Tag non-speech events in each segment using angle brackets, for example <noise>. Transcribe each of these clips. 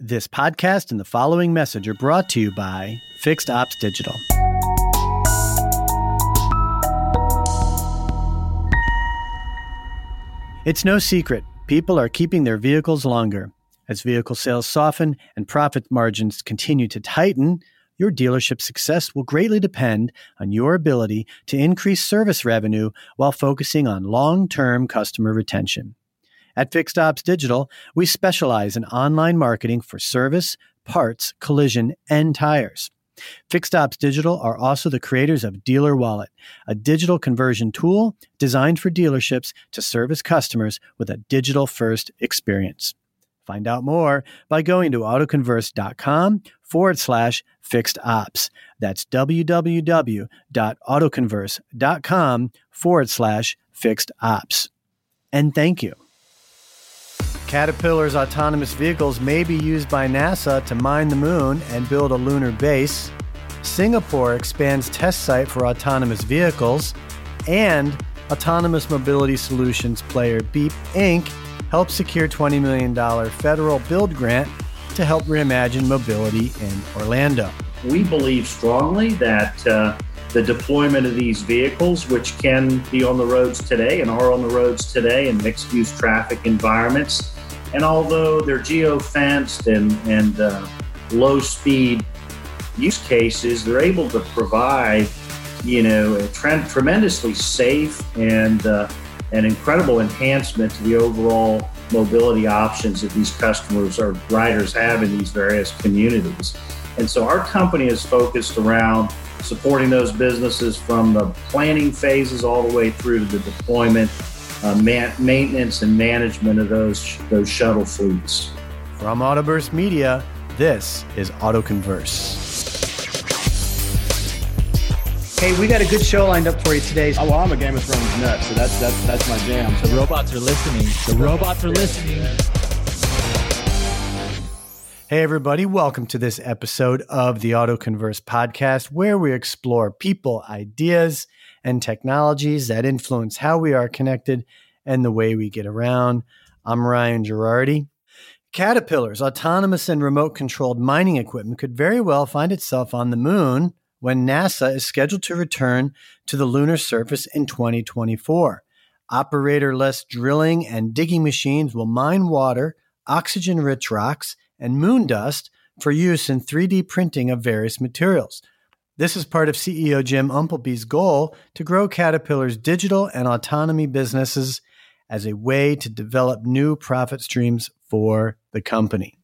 This podcast and the following message are brought to you by Fixed Ops Digital. It's no secret, people are keeping their vehicles longer. As vehicle sales soften and profit margins continue to tighten, your dealership success will greatly depend on your ability to increase service revenue while focusing on long term customer retention. At Fixed Ops Digital, we specialize in online marketing for service, parts, collision, and tires. Fixed Ops Digital are also the creators of Dealer Wallet, a digital conversion tool designed for dealerships to service customers with a digital first experience. Find out more by going to autoconverse.com forward slash fixed ops. That's www.autoconverse.com forward slash fixed ops. And thank you. Caterpillar's autonomous vehicles may be used by NASA to mine the moon and build a lunar base. Singapore expands test site for autonomous vehicles. And autonomous mobility solutions player Beep Inc. helped secure $20 million federal build grant to help reimagine mobility in Orlando. We believe strongly that uh, the deployment of these vehicles, which can be on the roads today and are on the roads today in mixed use traffic environments, and although they're geo-fenced and, and uh, low speed use cases, they're able to provide, you know, a tre- tremendously safe and uh, an incredible enhancement to the overall mobility options that these customers or riders have in these various communities. And so our company is focused around supporting those businesses from the planning phases all the way through to the deployment uh, man- maintenance and management of those those shuttle fleets. From Autoburst Media, this is AutoConverse. Hey, we got a good show lined up for you today. Oh, well, I'm a Game of Thrones nut, so that's that's that's my jam. The robots are listening. The robots are listening. Hey, everybody, welcome to this episode of the AutoConverse podcast, where we explore people, ideas, and technologies that influence how we are connected and the way we get around. I'm Ryan Girardi. Caterpillar's autonomous and remote controlled mining equipment could very well find itself on the moon when NASA is scheduled to return to the lunar surface in 2024. Operator less drilling and digging machines will mine water, oxygen rich rocks, and moon dust for use in 3D printing of various materials. This is part of CEO Jim Umpleby's goal to grow Caterpillar's digital and autonomy businesses as a way to develop new profit streams for the company.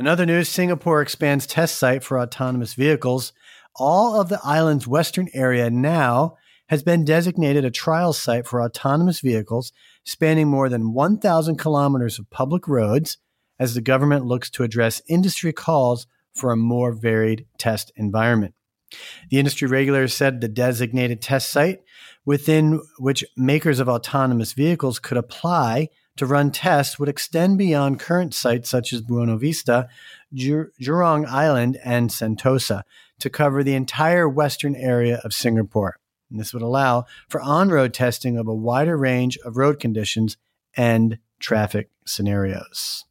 In other news, Singapore expands test site for autonomous vehicles. All of the island's western area now has been designated a trial site for autonomous vehicles spanning more than 1,000 kilometers of public roads as the government looks to address industry calls for a more varied test environment. The industry regulator said the designated test site within which makers of autonomous vehicles could apply to run tests would extend beyond current sites such as Buona Vista, Jurong Island, and Sentosa to cover the entire western area of Singapore. And this would allow for on road testing of a wider range of road conditions and traffic scenarios.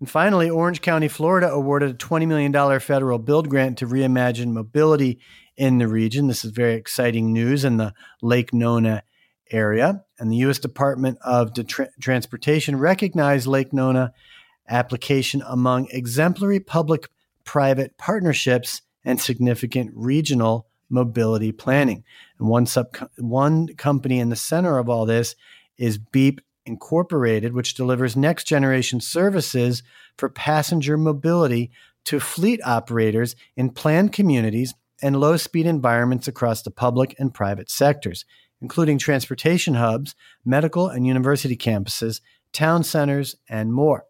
And finally, Orange County, Florida awarded a $20 million federal build grant to reimagine mobility in the region. This is very exciting news in the Lake Nona area. And the U.S. Department of Tra- Transportation recognized Lake Nona application among exemplary public private partnerships and significant regional mobility planning. And one, sub- one company in the center of all this is Beep Incorporated, which delivers next generation services for passenger mobility to fleet operators in planned communities and low speed environments across the public and private sectors, including transportation hubs, medical and university campuses, town centers, and more.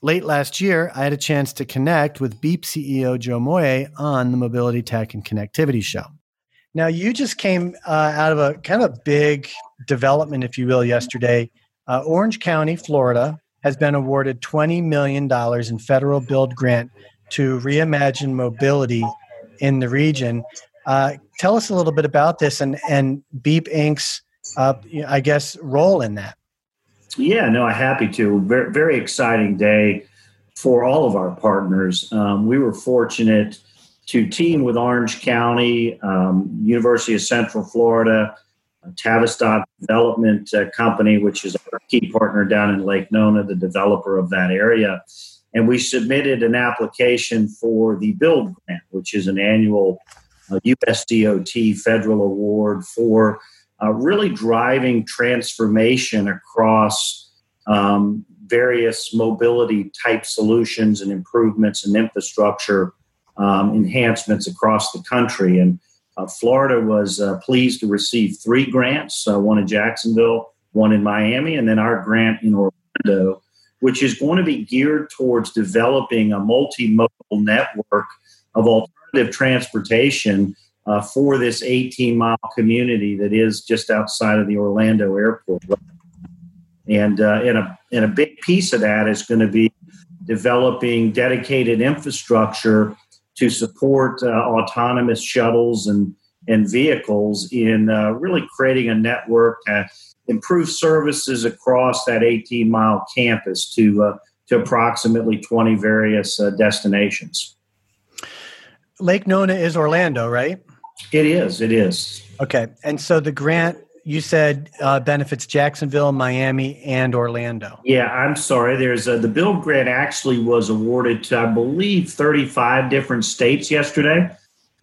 Late last year, I had a chance to connect with Beep CEO Joe Moye on the Mobility Tech and Connectivity Show. Now, you just came uh, out of a kind of big development, if you will, yesterday uh, Orange County, Florida, has been awarded $20 million in federal build grant to reimagine mobility in the region. Uh, tell us a little bit about this and, and Beep Inc.'s, uh, I guess, role in that. Yeah, no, I'm happy to. Very, very exciting day for all of our partners. Um, we were fortunate to team with Orange County, um, University of Central Florida, Tavistock Development uh, Company, which is our key partner down in Lake Nona, the developer of that area. And we submitted an application for the Build Grant, which is an annual uh, USDOT federal award for uh, really driving transformation across um, various mobility type solutions and improvements and infrastructure um, enhancements across the country. And uh, Florida was uh, pleased to receive three grants uh, one in Jacksonville, one in Miami, and then our grant in Orlando, which is going to be geared towards developing a multimodal network of alternative transportation uh, for this 18 mile community that is just outside of the Orlando airport. And, uh, and, a, and a big piece of that is going to be developing dedicated infrastructure to support uh, autonomous shuttles and, and vehicles in uh, really creating a network to improve services across that 18 mile campus to, uh, to approximately 20 various uh, destinations. Lake Nona is Orlando, right? It is. It is. Okay. And so the grant you said uh, benefits Jacksonville, Miami, and Orlando. Yeah, I'm sorry. There's a, the Build grant actually was awarded to, I believe, 35 different states yesterday.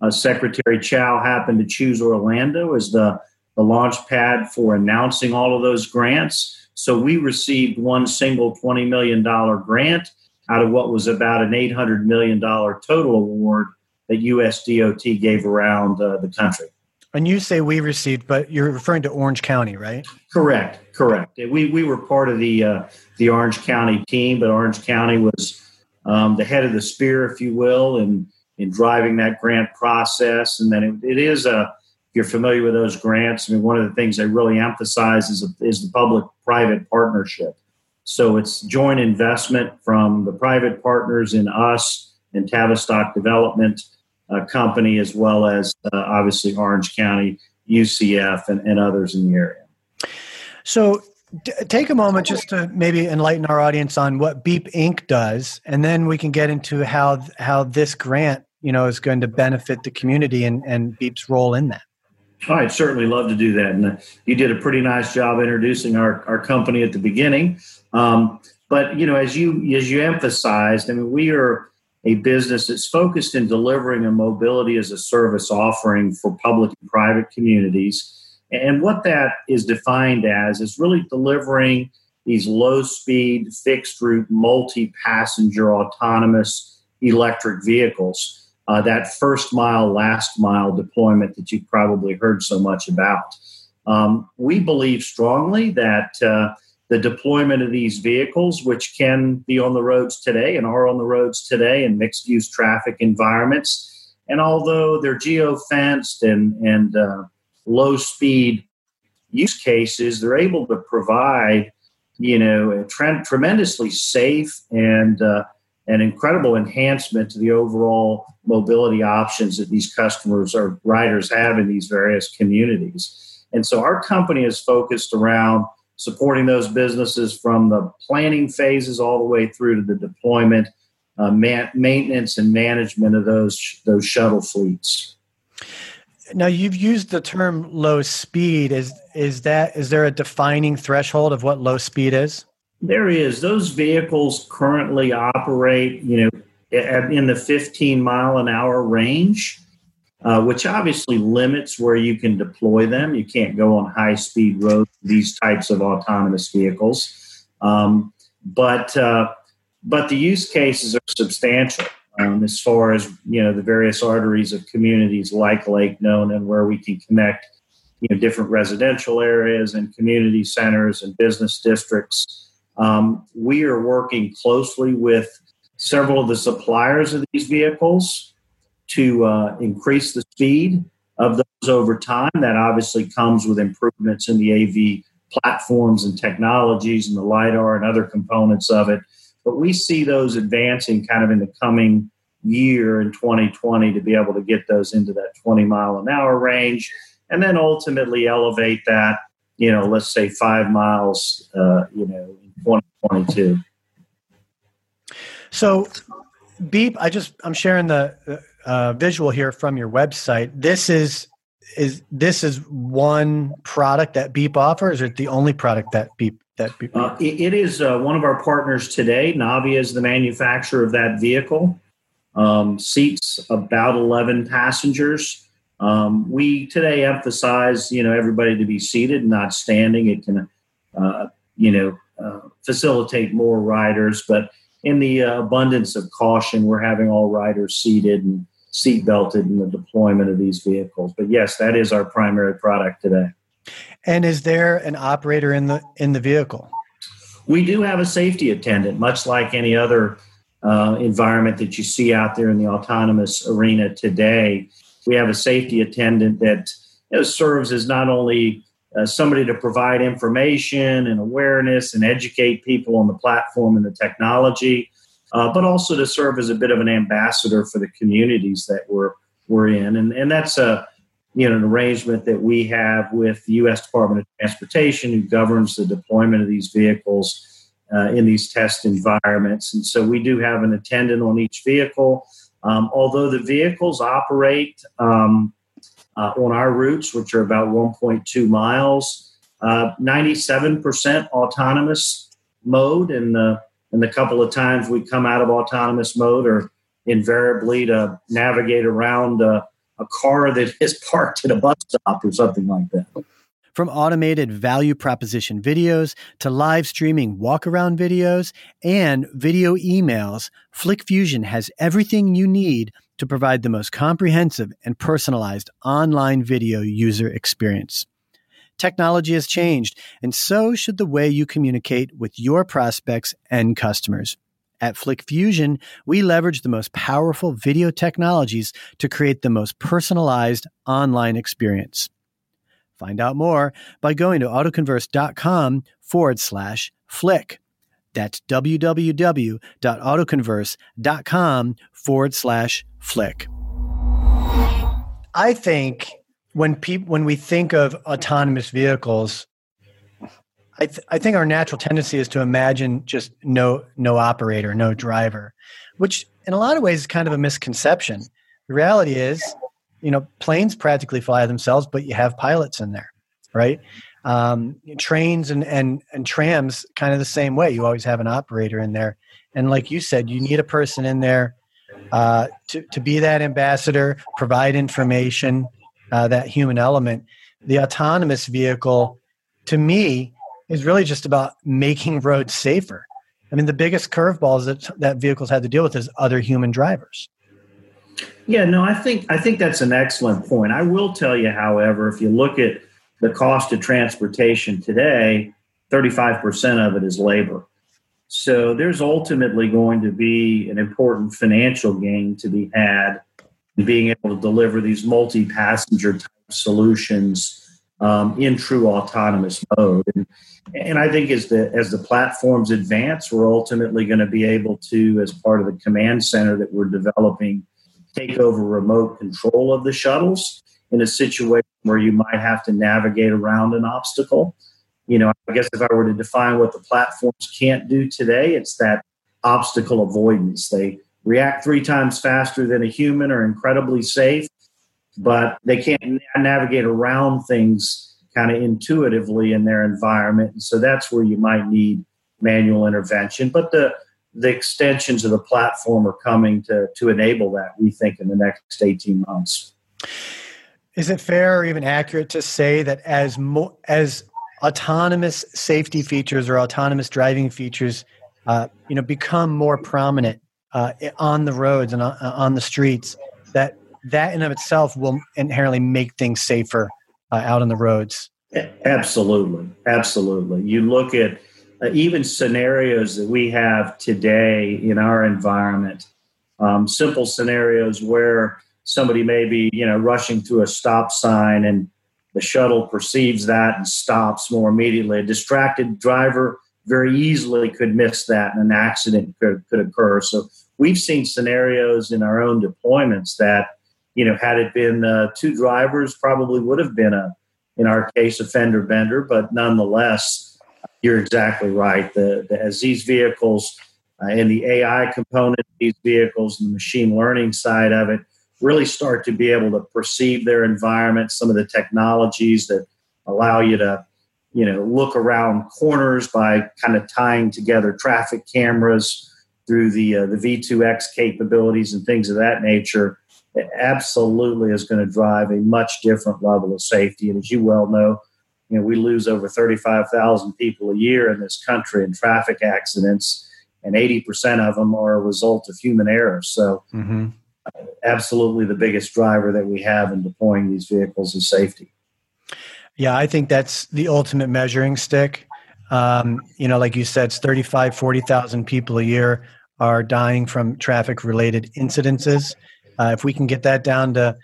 Uh, Secretary Chao happened to choose Orlando as the, the launch pad for announcing all of those grants. So we received one single $20 million grant out of what was about an $800 million total award that USDOT gave around uh, the country. And you say we received, but you're referring to Orange County, right? Correct, correct. We we were part of the uh, the Orange County team, but Orange County was um, the head of the spear, if you will, in in driving that grant process. And then it, it is a if you're familiar with those grants, I mean, one of the things they really emphasize is, is the public-private partnership. So it's joint investment from the private partners in us and Tavistock Development uh, company, as well as uh, obviously Orange County, UCF, and, and, others in the area. So, d- take a moment just to maybe enlighten our audience on what Beep Inc. does, and then we can get into how how this grant, you know, is going to benefit the community and, and Beep's role in that. I'd certainly love to do that, and uh, you did a pretty nice job introducing our, our company at the beginning. Um, but you know, as you as you emphasized, I mean, we are a business that's focused in delivering a mobility as a service offering for public and private communities. And what that is defined as is really delivering these low speed, fixed route, multi passenger, autonomous electric vehicles. Uh, that first mile, last mile deployment that you've probably heard so much about. Um, we believe strongly that uh, the deployment of these vehicles, which can be on the roads today and are on the roads today in mixed use traffic environments. And although they're geo fenced and, and uh, low speed use cases, they're able to provide, you know, a tre- tremendously safe and uh, an incredible enhancement to the overall mobility options that these customers or riders have in these various communities. And so our company is focused around supporting those businesses from the planning phases all the way through to the deployment, uh, man- maintenance, and management of those those shuttle fleets. Now you've used the term low speed. Is is that is there a defining threshold of what low speed is? There is. Those vehicles currently operate, you know, in the 15 mile an hour range uh, which obviously limits where you can deploy them. You can't go on high speed roads these types of autonomous vehicles, um, but uh, but the use cases are substantial um, as far as you know the various arteries of communities like Lake Nona and where we can connect you know different residential areas and community centers and business districts. Um, we are working closely with several of the suppliers of these vehicles to uh, increase the speed of those over time. That obviously comes with improvements in the AV platforms and technologies and the LIDAR and other components of it. But we see those advancing kind of in the coming year in 2020 to be able to get those into that 20 mile an hour range and then ultimately elevate that, you know, let's say five miles, uh, you know, in 2022. So, Beep, I just I'm sharing the uh, visual here from your website. This is is this is one product that Beep offers, or is it the only product that Beep that Beep? Uh, it, it is uh, one of our partners today. Navya is the manufacturer of that vehicle. Um, seats about 11 passengers. Um, we today emphasize, you know, everybody to be seated, not standing. It can, uh, you know, uh, facilitate more riders. But in the uh, abundance of caution, we're having all riders seated and seat belted in the deployment of these vehicles. But yes, that is our primary product today. And is there an operator in the in the vehicle? We do have a safety attendant, much like any other uh, environment that you see out there in the autonomous arena today. We have a safety attendant that you know, serves as not only uh, somebody to provide information and awareness and educate people on the platform and the technology, uh, but also to serve as a bit of an ambassador for the communities that we're we're in, and and that's a you know an arrangement that we have with the U.S. Department of Transportation, who governs the deployment of these vehicles uh, in these test environments, and so we do have an attendant on each vehicle. Um, although the vehicles operate um, uh, on our routes, which are about 1.2 miles, uh, 97% autonomous mode, and the and the couple of times we come out of autonomous mode are invariably to navigate around a, a car that is <laughs> parked at a bus stop or something like that. From automated value proposition videos to live streaming walk around videos and video emails, Flick Fusion has everything you need to provide the most comprehensive and personalized online video user experience. Technology has changed, and so should the way you communicate with your prospects and customers. At Flick Fusion, we leverage the most powerful video technologies to create the most personalized online experience. Find out more by going to autoconverse.com forward slash flick. That's www.autoconverse.com forward slash flick. I think when people when we think of autonomous vehicles, I, th- I think our natural tendency is to imagine just no no operator, no driver, which in a lot of ways is kind of a misconception. The reality is, you know, planes practically fly themselves, but you have pilots in there, right? Um, trains and, and and trams kind of the same way. You always have an operator in there, and like you said, you need a person in there uh, to to be that ambassador, provide information, uh, that human element. The autonomous vehicle, to me, is really just about making <laughs> roads safer. I mean, the biggest curveballs that that vehicles had to deal with is other human drivers. Yeah, no, I think I think that's an excellent point. I will tell you, however, if you look at the cost of transportation today, 35% of it is labor. So there's ultimately going to be an important financial gain to be had in being able to deliver these multi-passenger type solutions um, in true autonomous mode. And, and I think as the as the platforms advance, we're ultimately going to be able to, as part of the command center that we're developing, take over remote control of the shuttles in a situation where you might have to navigate around an obstacle. You know, I guess if I were to define what the platforms can't do today, it's that obstacle avoidance. They react three times faster than a human, are incredibly safe, but they can't navigate around things kind of intuitively in their environment. And so that's where you might need manual intervention. But the the extensions of the platform are coming to to enable that. We think in the next eighteen months. Is it fair or even accurate to say that as mo- as autonomous safety features or autonomous driving features, uh, you know, become more prominent uh, on the roads and on, uh, on, the streets, that that in of itself will inherently make things safer uh, out on the roads. Absolutely, absolutely. You look at uh, even scenarios that we have today in our environment, um, simple scenarios where somebody may be, you know, rushing through a stop sign and the shuttle perceives that and stops more immediately. A distracted driver very easily could miss that and an accident could, could occur. So we've seen scenarios in our own deployments that, you know, had it been uh, two drivers, probably would have been a, in our case, a fender bender, but nonetheless, you're exactly right. The, the, as these vehicles uh, and the AI component of these vehicles and the machine learning side of it really start to be able to perceive their environment, some of the technologies that allow you to you know look around corners by kind of tying together traffic cameras through the uh, the V2X capabilities and things of that nature it absolutely is going to drive a much different level of safety and as you well know you know we lose over 35,000 people a year in this country in traffic accidents and 80% of them are a result of human error so mm-hmm. Absolutely the biggest driver that we have in deploying these vehicles is safety yeah, I think that's the ultimate measuring stick. Um, you know, like you said, it's 35, 40,000 people a year are dying from traffic related incidences. Uh, if we can get that down to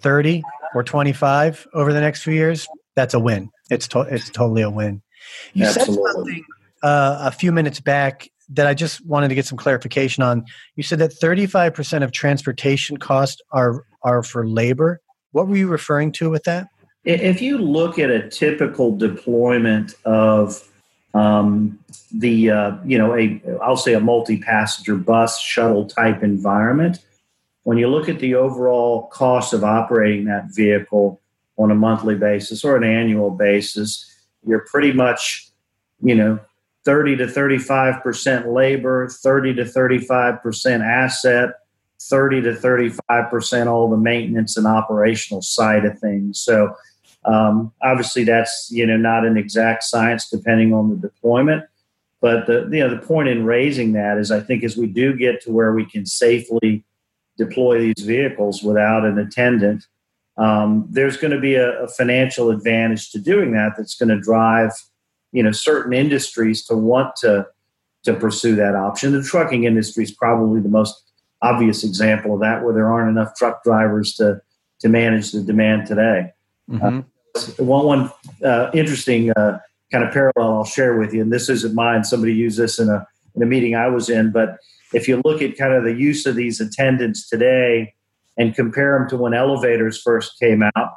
30 or 25 over the next few years, that's a win. It's, to- it's totally a win. You Absolutely. said something uh, a few minutes back that I just wanted to get some clarification on. You said that 35% of transportation costs are, are for labor. What were you referring to with that? If you look at a typical deployment of um, the uh, you know a I'll say a multi-passenger bus shuttle type environment, when you look at the overall cost of operating that vehicle on a monthly basis or an annual basis, you're pretty much you know 30 to 35 percent labor, 30 to 35 percent asset, 30 to 35 percent all the maintenance and operational side of things. So um, obviously, that's you know not an exact science depending on the deployment, but the you know the point in raising that is I think as we do get to where we can safely deploy these vehicles without an attendant, um, there's going to be a, a financial advantage to doing that. That's going to drive you know certain industries to want to to pursue that option. The trucking industry is probably the most obvious example of that, where there aren't enough truck drivers to to manage the demand today. Mm-hmm. Uh, one one uh, interesting uh, kind of parallel I'll share with you, and this isn't mine. Somebody used this in a in a meeting I was in, but if you look at kind of the use of these attendants today and compare them to when elevators first came out,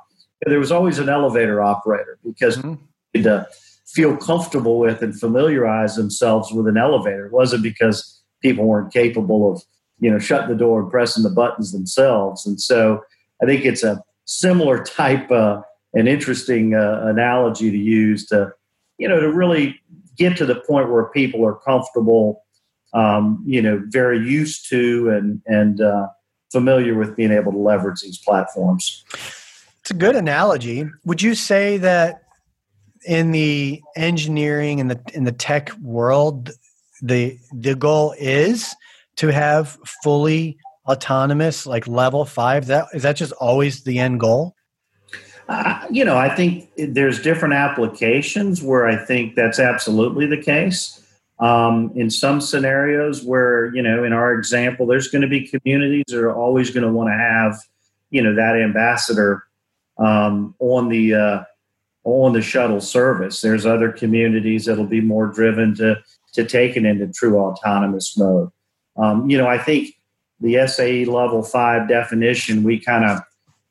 there was always an elevator operator because mm-hmm. to feel comfortable with and familiarize themselves with an elevator. It wasn't because people weren't capable of you know shutting the door and pressing the buttons themselves. And so I think it's a similar type uh, an interesting uh, analogy to use to you know to really get to the point where people are comfortable um, you know very used to and and uh, familiar with being able to leverage these platforms it's a good analogy would you say that in the engineering and the in the tech world the the goal is to have fully autonomous like level 5 that is that just always the end goal uh, you know, I think there's different applications where I think that's absolutely the case. Um, in some scenarios where, you know, in our example, there's going to be communities that are always going to want to have, you know, that ambassador um, on the uh, on the shuttle service. There's other communities that'll be more driven to to take it into true autonomous mode. Um, you know, I think the SAE level five definition we kind of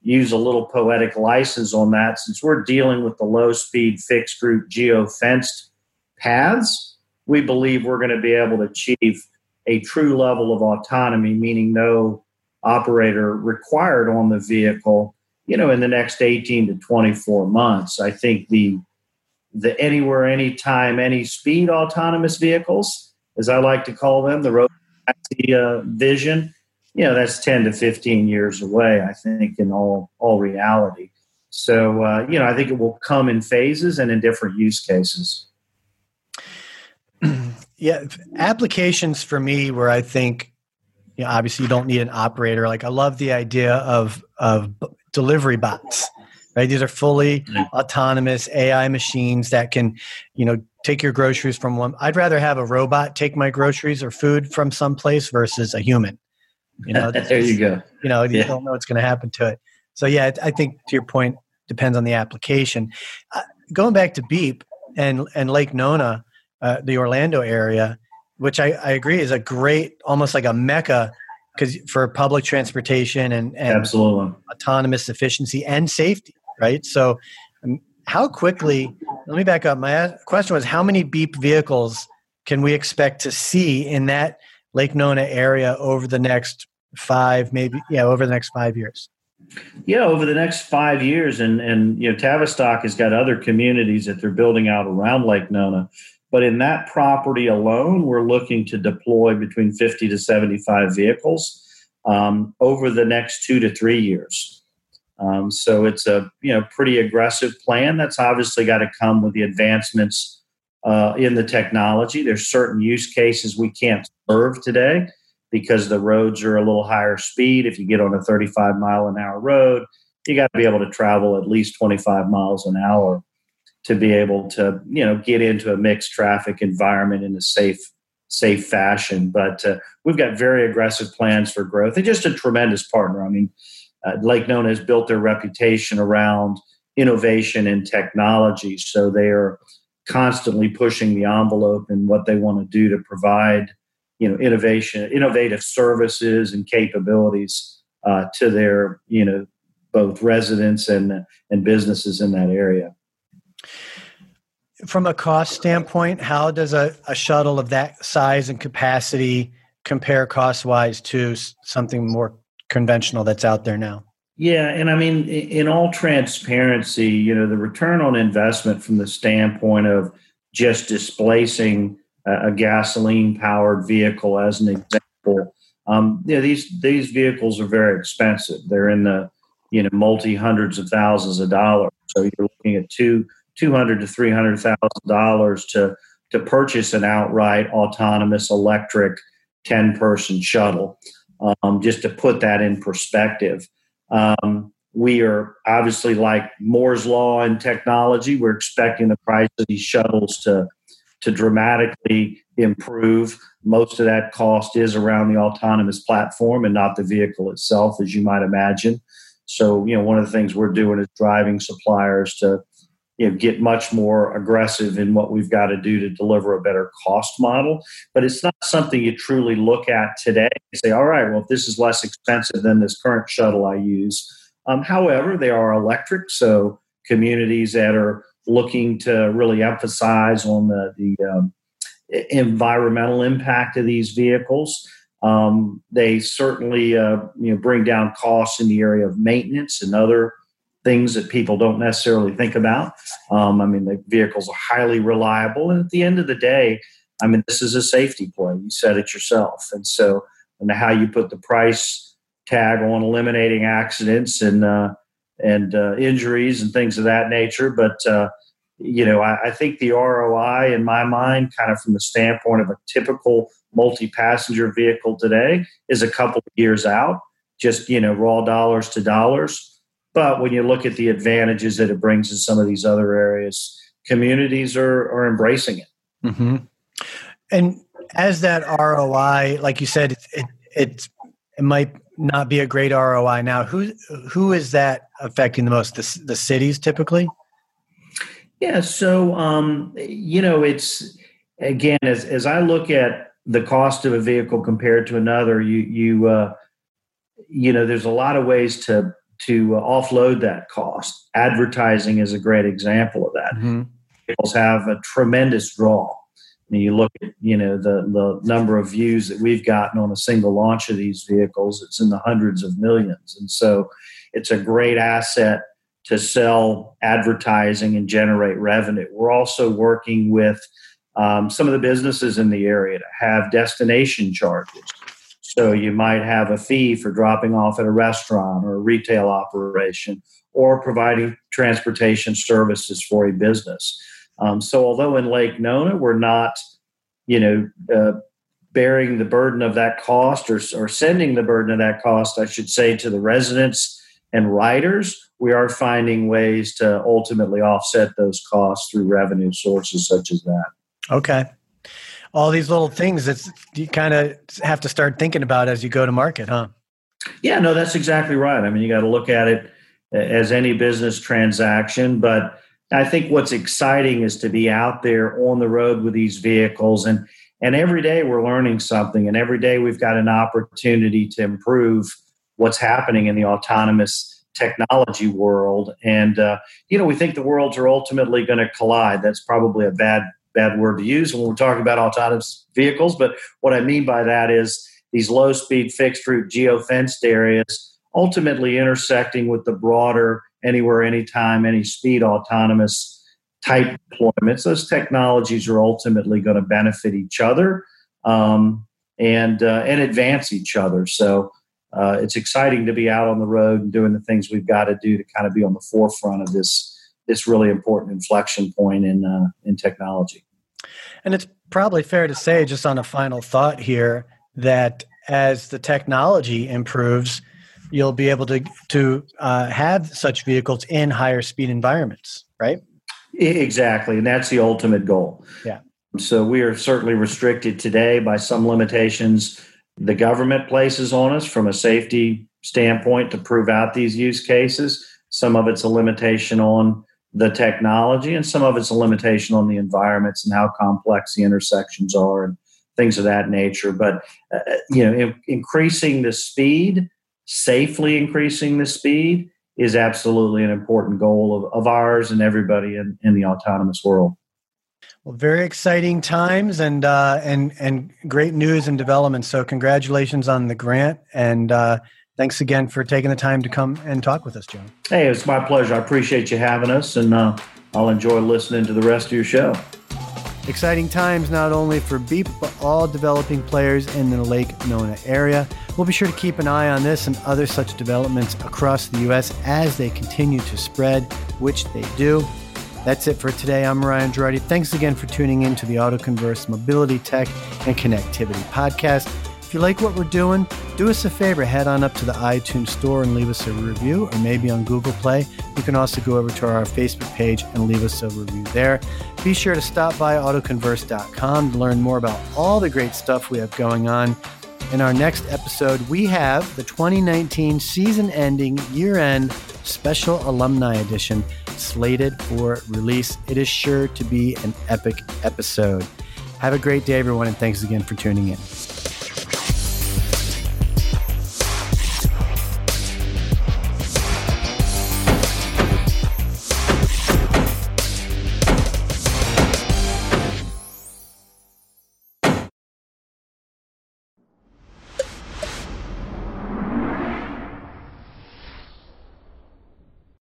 use a little poetic license on that since we're dealing with the low speed fixed route geo fenced paths we believe we're going to be able to achieve a true level of autonomy meaning no operator required on the vehicle you know in the next 18 to 24 months i think the the anywhere anytime any speed autonomous vehicles as i like to call them the road uh, vision you know that's 10 to 15 years away i think in all all reality. So uh, you know i think it will come in phases and in different use cases. <clears throat> Yeah applications for me where i think you know, obviously you don't need an operator. Like i love the idea of of delivery bots right these are fully mm-hmm. autonomous ai machines that can you know take your groceries from one i'd rather have a robot take my groceries or food from someplace versus a human you know, <laughs> there you go. You know, you yeah. don't know what's going to happen to it. So yeah, I think to your point, depends on the application. Uh, going back to Beep and and Lake Nona, uh, the Orlando area, which I, I agree is a great, almost like a mecca because for public transportation and, and absolutely autonomous efficiency and safety, right? So, um, how quickly? Let me back up. My question was, how many Beep vehicles can we expect to see in that? Lake Nona area over the next five, maybe, yeah, over the next five years? Yeah, over the next five years, and and you know, Tavistock has got other communities that they're building out around Lake Nona. But in that property alone, we're looking to deploy between 50 to 75 vehicles um, over the next two to three years. Um, so it's a you know pretty aggressive plan. That's obviously got to come with the advancements uh, in the technology. There's certain use cases we can't serve today because the roads are a little higher speed. If you get on a 35 mile an hour road, you got to be able to travel at least 25 miles an hour to be able to you know get into a mixed traffic environment in a safe safe fashion. But uh, we've got very aggressive plans for growth and just a tremendous partner. I mean, uh, Lake Nona has built their reputation around innovation and technology, so they are constantly pushing the envelope in what they want to do to provide you know innovation innovative services and capabilities uh, to their you know both residents and and businesses in that area from a cost standpoint how does a, a shuttle of that size and capacity compare cost wise to something more conventional that's out there now yeah and i mean in all transparency you know the return on investment from the standpoint of just displacing a gasoline powered vehicle as an example. Um, you know, these these vehicles are very expensive. They're in the you know multi hundreds of thousands of dollars. So you're looking at two two hundred to three hundred thousand dollars to to purchase an outright autonomous electric ten person shuttle. Um, just to put that in perspective, um, we are obviously like Moore's law in technology. We're expecting the price of these shuttles to to dramatically improve. Most of that cost is around the autonomous platform and not the vehicle itself, as you might imagine. So, you know, one of the things we're doing is driving suppliers to you know, get much more aggressive in what we've got to do to deliver a better cost model. But it's not something you truly look at today and say, all right, well, if this is less expensive than this current shuttle I use. Um, however, they are electric, so communities that are looking to really emphasize on the, the um, environmental impact of these vehicles. Um, they certainly uh, you know bring down costs in the area of maintenance and other things that people don't necessarily think about. Um, I mean, the vehicles are highly reliable, and at the end of the day, I mean, this is a safety play. You said it yourself, and so and how you put the price tag on eliminating accidents and uh, and uh, injuries and things of that nature. But uh, you know, I, I, think the ROI, in my mind, kind of from the standpoint of a typical multi-passenger vehicle today, is a couple of years out. Just you know, raw dollars to dollars. But when you look at the advantages that it brings in some of these other areas, communities are are embracing it. Mm-hmm. And as that ROI, like you said, it, it, it might not be a great ROI now. Who who is that affecting the most? The, the cities typically. Yeah. So um, you know, it's again as as I look at the cost of a vehicle compared to another, you you uh, you know, there's a lot of ways to to offload that cost. Advertising is a great example of that. Mm-hmm. Vehicles have a tremendous draw and you look at you know the the number of views that we've gotten on a single launch of these vehicles it's in the hundreds of millions and so it's a great asset to sell advertising and generate revenue we're also working with um, some of the businesses in the area to have destination charges so you might have a fee for dropping off at a restaurant or a retail operation or providing transportation services for a business um, so although in Lake Nona we're not, you know, uh, bearing the burden of that cost or, or sending the burden of that cost, I should say, to the residents and riders, we are finding ways to ultimately offset those costs through revenue sources such as that. Okay. All these little things that you kind of have to start thinking about as you go to market, huh? Yeah, no, that's exactly right. I mean, you got to look at it as any business transaction, but I think what's exciting is to be out there on the road with these vehicles and and every day we're learning something and every day we've got an opportunity to improve what's happening in the autonomous technology world and uh, you know we think the worlds are ultimately going to collide that's probably a bad bad word to use when we're talking about autonomous vehicles, but what I mean by that is these low speed fixed route geofenced areas ultimately intersecting with the broader anywhere, anytime, any speed autonomous type deployments. Those technologies are ultimately going to benefit each other um, and uh, and advance each other. So uh, it's exciting to be out on the road and doing the things we've got to do to kind of be on the forefront of this this really important inflection point in uh, in technology. And it's probably fair to say, just on a final thought here, that as the technology improves, you'll be able to to uh, have such vehicles in higher speed environments, right? Exactly, and that's the ultimate goal. Yeah. So we are certainly restricted today by some limitations the government places on us from a safety standpoint to prove out these use cases. Some of it's a limitation on the technology, and some of it's a limitation on the environments and how complex the intersections are and things of that nature. But uh, you know, in, increasing the speed, safely increasing the speed, is absolutely an important goal of, of ours and everybody in, in the autonomous world. Well, very exciting times and uh, and and great news and development. So, congratulations on the grant, and uh, thanks again for taking the time to come and talk with us, John. Hey, it's my pleasure. I appreciate you having us, and uh, I'll enjoy listening to the rest of your show. Exciting times not only for Beep, but all developing players in the Lake Nona area. We'll be sure to keep an eye on this and other such developments across the U.S. as they continue to spread, which they do. That's it for today. I'm Ryan Girardi. Thanks again for tuning in to the AutoConverse Mobility Tech and Connectivity Podcast. If you like what we're doing, do us a favor, head on up to the iTunes Store and leave us a review, or maybe on Google Play. You can also go over to our Facebook page and leave us a review there. Be sure to stop by autoconverse.com to learn more about all the great stuff we have going on. In our next episode, we have the 2019 season ending year end special alumni edition slated for release. It is sure to be an epic episode. Have a great day, everyone, and thanks again for tuning in.